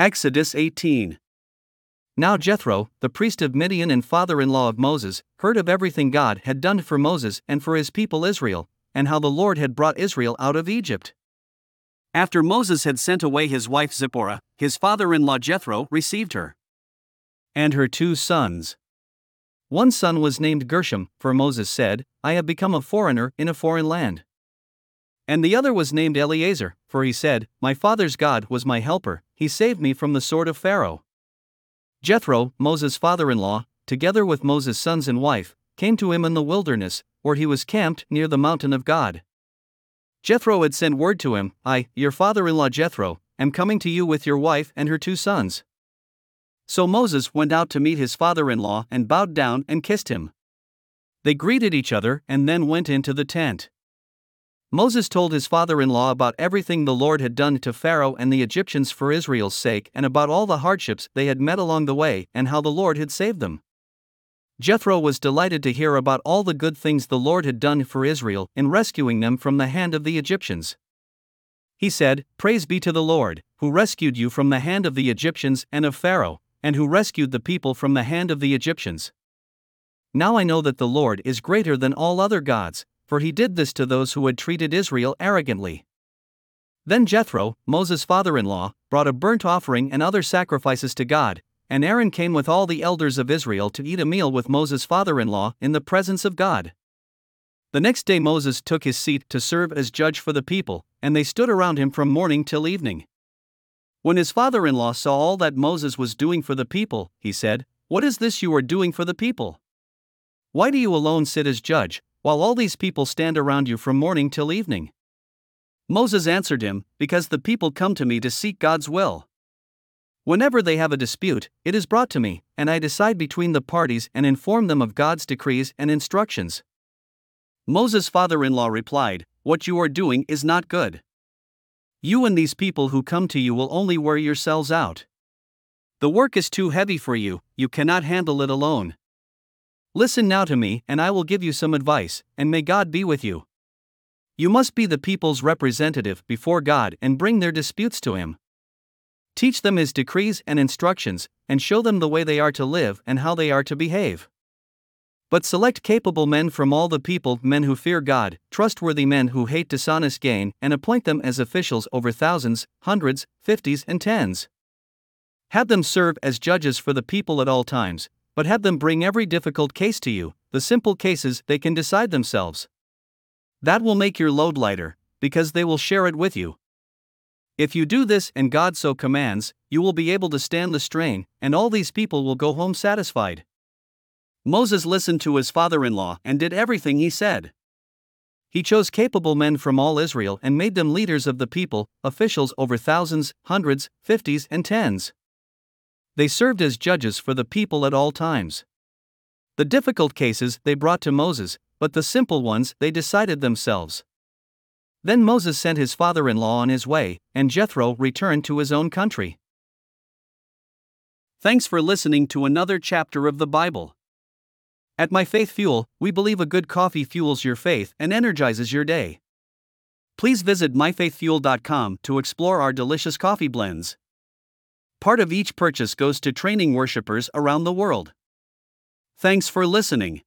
Exodus 18. Now Jethro, the priest of Midian and father in law of Moses, heard of everything God had done for Moses and for his people Israel, and how the Lord had brought Israel out of Egypt. After Moses had sent away his wife Zipporah, his father in law Jethro received her and her two sons. One son was named Gershom, for Moses said, I have become a foreigner in a foreign land. And the other was named Eleazar, for he said, My father's God was my helper, he saved me from the sword of Pharaoh. Jethro, Moses' father in law, together with Moses' sons and wife, came to him in the wilderness, where he was camped near the mountain of God. Jethro had sent word to him I, your father in law Jethro, am coming to you with your wife and her two sons. So Moses went out to meet his father in law and bowed down and kissed him. They greeted each other and then went into the tent. Moses told his father in law about everything the Lord had done to Pharaoh and the Egyptians for Israel's sake and about all the hardships they had met along the way and how the Lord had saved them. Jethro was delighted to hear about all the good things the Lord had done for Israel in rescuing them from the hand of the Egyptians. He said, Praise be to the Lord, who rescued you from the hand of the Egyptians and of Pharaoh, and who rescued the people from the hand of the Egyptians. Now I know that the Lord is greater than all other gods, for he did this to those who had treated Israel arrogantly. Then Jethro, Moses' father in law, brought a burnt offering and other sacrifices to God, and Aaron came with all the elders of Israel to eat a meal with Moses' father in law in the presence of God. The next day Moses took his seat to serve as judge for the people, and they stood around him from morning till evening. When his father in law saw all that Moses was doing for the people, he said, What is this you are doing for the people? Why do you alone sit as judge, while all these people stand around you from morning till evening? Moses answered him, Because the people come to me to seek God's will. Whenever they have a dispute, it is brought to me, and I decide between the parties and inform them of God's decrees and instructions. Moses' father in law replied, What you are doing is not good. You and these people who come to you will only wear yourselves out. The work is too heavy for you, you cannot handle it alone. Listen now to me, and I will give you some advice, and may God be with you. You must be the people's representative before God and bring their disputes to Him. Teach them His decrees and instructions, and show them the way they are to live and how they are to behave. But select capable men from all the people, men who fear God, trustworthy men who hate dishonest gain, and appoint them as officials over thousands, hundreds, fifties, and tens. Have them serve as judges for the people at all times, but have them bring every difficult case to you, the simple cases they can decide themselves. That will make your load lighter, because they will share it with you. If you do this and God so commands, you will be able to stand the strain, and all these people will go home satisfied. Moses listened to his father in law and did everything he said. He chose capable men from all Israel and made them leaders of the people, officials over thousands, hundreds, fifties, and tens. They served as judges for the people at all times. The difficult cases they brought to Moses, but the simple ones they decided themselves. Then Moses sent his father in law on his way, and Jethro returned to his own country. Thanks for listening to another chapter of the Bible. At My Faith Fuel, we believe a good coffee fuels your faith and energizes your day. Please visit myfaithfuel.com to explore our delicious coffee blends. Part of each purchase goes to training worshippers around the world. Thanks for listening.